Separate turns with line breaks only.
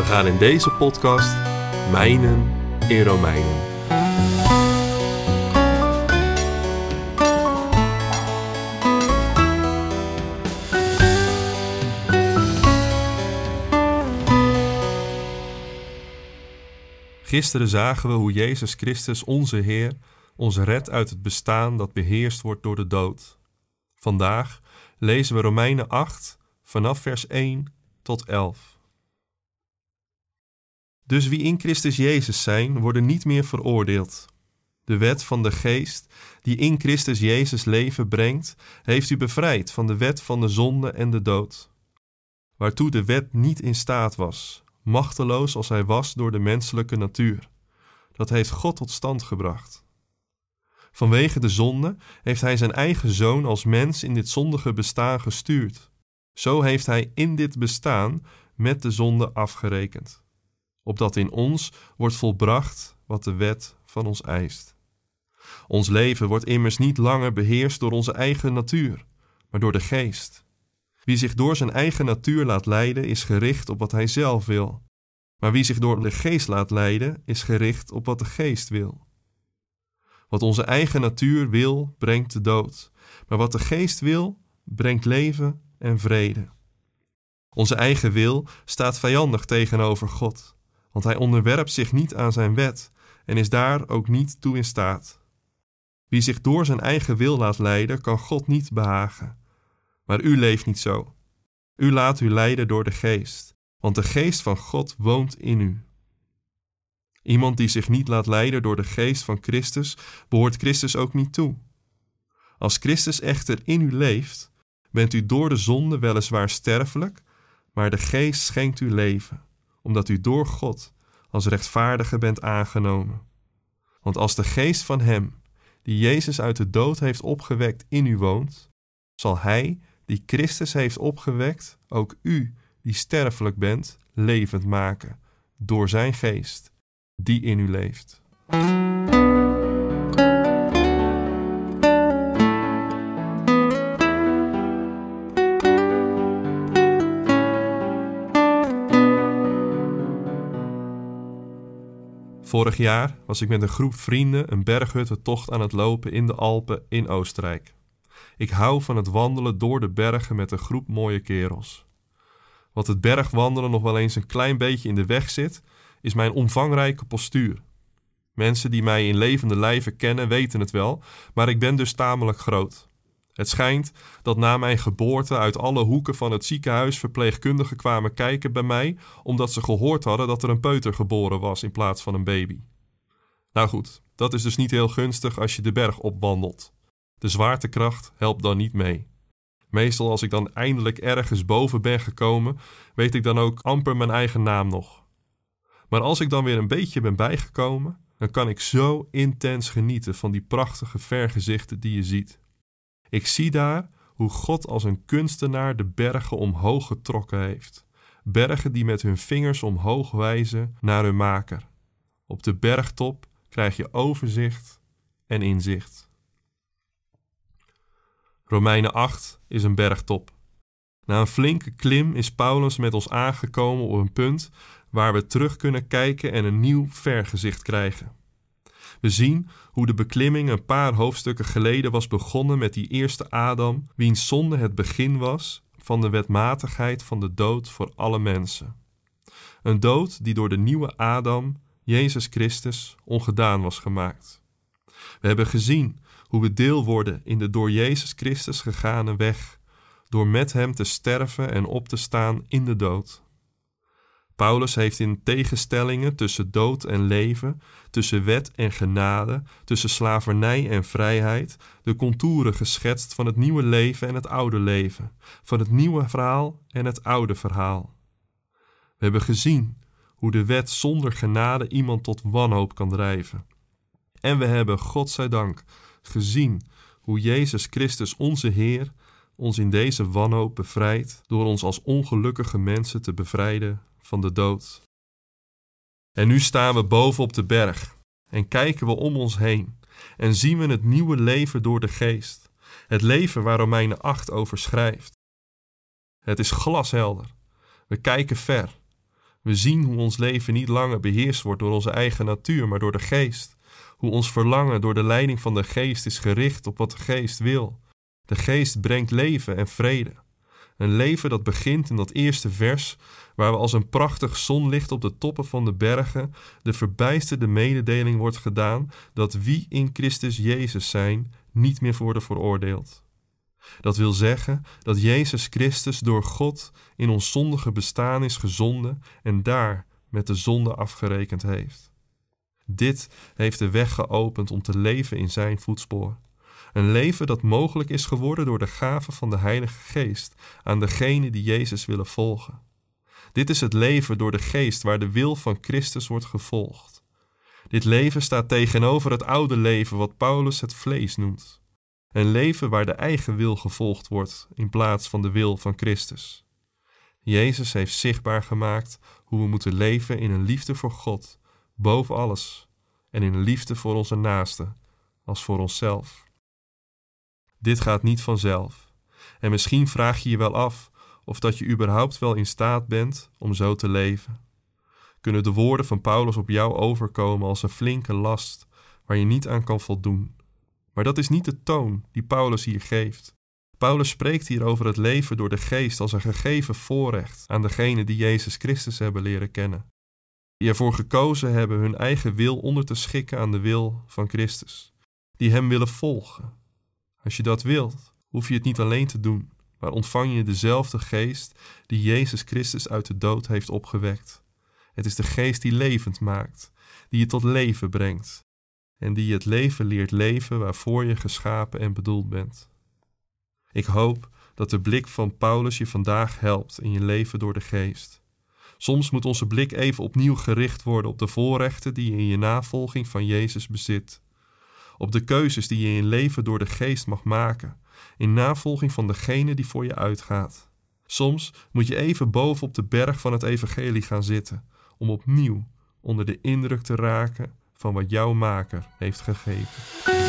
We gaan in deze podcast mijnen in Romeinen. Gisteren zagen we hoe Jezus Christus, onze Heer, ons redt uit het bestaan dat beheerst wordt door de dood. Vandaag lezen we Romeinen 8 vanaf vers 1 tot 11. Dus wie in Christus Jezus zijn, worden niet meer veroordeeld. De wet van de geest, die in Christus Jezus leven brengt, heeft u bevrijd van de wet van de zonde en de dood. Waartoe de wet niet in staat was, machteloos als hij was door de menselijke natuur. Dat heeft God tot stand gebracht. Vanwege de zonde heeft hij zijn eigen zoon als mens in dit zondige bestaan gestuurd. Zo heeft hij in dit bestaan met de zonde afgerekend, opdat in ons wordt volbracht wat de wet van ons eist. Ons leven wordt immers niet langer beheerst door onze eigen natuur, maar door de geest. Wie zich door zijn eigen natuur laat leiden, is gericht op wat hij zelf wil. Maar wie zich door de geest laat leiden, is gericht op wat de geest wil. Wat onze eigen natuur wil, brengt de dood. Maar wat de geest wil, brengt leven en vrede. Onze eigen wil staat vijandig tegenover God, want hij onderwerpt zich niet aan zijn wet en is daar ook niet toe in staat. Wie zich door zijn eigen wil laat leiden, kan God niet behagen. Maar u leeft niet zo. U laat u leiden door de geest, want de geest van God woont in u. Iemand die zich niet laat leiden door de geest van Christus, behoort Christus ook niet toe. Als Christus echter in u leeft, bent u door de zonde weliswaar sterfelijk, maar de geest schenkt u leven, omdat u door God als rechtvaardige bent aangenomen. Want als de geest van Hem, die Jezus uit de dood heeft opgewekt, in u woont, zal Hij die Christus heeft opgewekt, ook u, die sterfelijk bent, levend maken, door zijn geest, die in u leeft. Vorig jaar was ik met een groep vrienden een berghuttentocht aan het lopen in de Alpen in Oostenrijk. Ik hou van het wandelen door de bergen met een groep mooie kerels. Wat het bergwandelen nog wel eens een klein beetje in de weg zit, is mijn omvangrijke postuur. Mensen die mij in levende lijven kennen weten het wel, maar ik ben dus tamelijk groot. Het schijnt dat na mijn geboorte uit alle hoeken van het ziekenhuis verpleegkundigen kwamen kijken bij mij, omdat ze gehoord hadden dat er een peuter geboren was in plaats van een baby. Nou goed, dat is dus niet heel gunstig als je de berg opwandelt. De zwaartekracht helpt dan niet mee. Meestal als ik dan eindelijk ergens boven ben gekomen, weet ik dan ook amper mijn eigen naam nog. Maar als ik dan weer een beetje ben bijgekomen, dan kan ik zo intens genieten van die prachtige vergezichten die je ziet. Ik zie daar hoe God als een kunstenaar de bergen omhoog getrokken heeft. Bergen die met hun vingers omhoog wijzen naar hun maker. Op de bergtop krijg je overzicht en inzicht. Romeinen 8 is een bergtop. Na een flinke klim is Paulus met ons aangekomen op een punt waar we terug kunnen kijken en een nieuw vergezicht krijgen. We zien hoe de beklimming een paar hoofdstukken geleden was begonnen met die eerste Adam, wiens zonde het begin was van de wetmatigheid van de dood voor alle mensen. Een dood die door de nieuwe Adam, Jezus Christus, ongedaan was gemaakt. We hebben gezien hoe we deel worden in de door Jezus Christus gegane weg, door met Hem te sterven en op te staan in de dood. Paulus heeft in tegenstellingen tussen dood en leven, tussen wet en genade, tussen slavernij en vrijheid, de contouren geschetst van het nieuwe leven en het oude leven, van het nieuwe verhaal en het oude verhaal. We hebben gezien hoe de wet zonder genade iemand tot wanhoop kan drijven. En we hebben, God zij dank, gezien hoe Jezus Christus, onze Heer, ons in deze wanhoop bevrijdt door ons als ongelukkige mensen te bevrijden van de dood. En nu staan we boven op de berg en kijken we om ons heen en zien we het nieuwe leven door de geest, het leven waar Romeinen 8 over schrijft. Het is glashelder. We kijken ver. We zien hoe ons leven niet langer beheerst wordt door onze eigen natuur, maar door de geest. Hoe ons verlangen door de leiding van de geest is gericht op wat de geest wil. De geest brengt leven en vrede. Een leven dat begint in dat eerste vers, waar we als een prachtig zonlicht op de toppen van de bergen de verbijsterde mededeling wordt gedaan dat wie in Christus Jezus zijn, niet meer worden veroordeeld. Dat wil zeggen dat Jezus Christus door God in ons zondige bestaan is gezonden en daar met de zonde afgerekend heeft. Dit heeft de weg geopend om te leven in zijn voetspoor. Een leven dat mogelijk is geworden door de gave van de Heilige Geest aan degenen die Jezus willen volgen. Dit is het leven door de Geest waar de wil van Christus wordt gevolgd. Dit leven staat tegenover het oude leven wat Paulus het vlees noemt. Een leven waar de eigen wil gevolgd wordt in plaats van de wil van Christus. Jezus heeft zichtbaar gemaakt hoe we moeten leven in een liefde voor God, boven alles, en in een liefde voor onze naasten, als voor onszelf. Dit gaat niet vanzelf. En misschien vraag je je wel af of dat je überhaupt wel in staat bent om zo te leven. Kunnen de woorden van Paulus op jou overkomen als een flinke last waar je niet aan kan voldoen? Maar dat is niet de toon die Paulus hier geeft. Paulus spreekt hier over het leven door de geest als een gegeven voorrecht aan degenen die Jezus Christus hebben leren kennen. Die ervoor gekozen hebben hun eigen wil onder te schikken aan de wil van Christus. Die Hem willen volgen, als je dat wilt, hoef je het niet alleen te doen, maar ontvang je dezelfde geest die Jezus Christus uit de dood heeft opgewekt. Het is de geest die levend maakt, die je tot leven brengt en die je het leven leert leven waarvoor je geschapen en bedoeld bent. Ik hoop dat de blik van Paulus je vandaag helpt in je leven door de geest. Soms moet onze blik even opnieuw gericht worden op de voorrechten die je in je navolging van Jezus bezit op de keuzes die je in leven door de geest mag maken, in navolging van degene die voor je uitgaat. Soms moet je even boven op de berg van het evangelie gaan zitten, om opnieuw onder de indruk te raken van wat jouw maker heeft gegeven.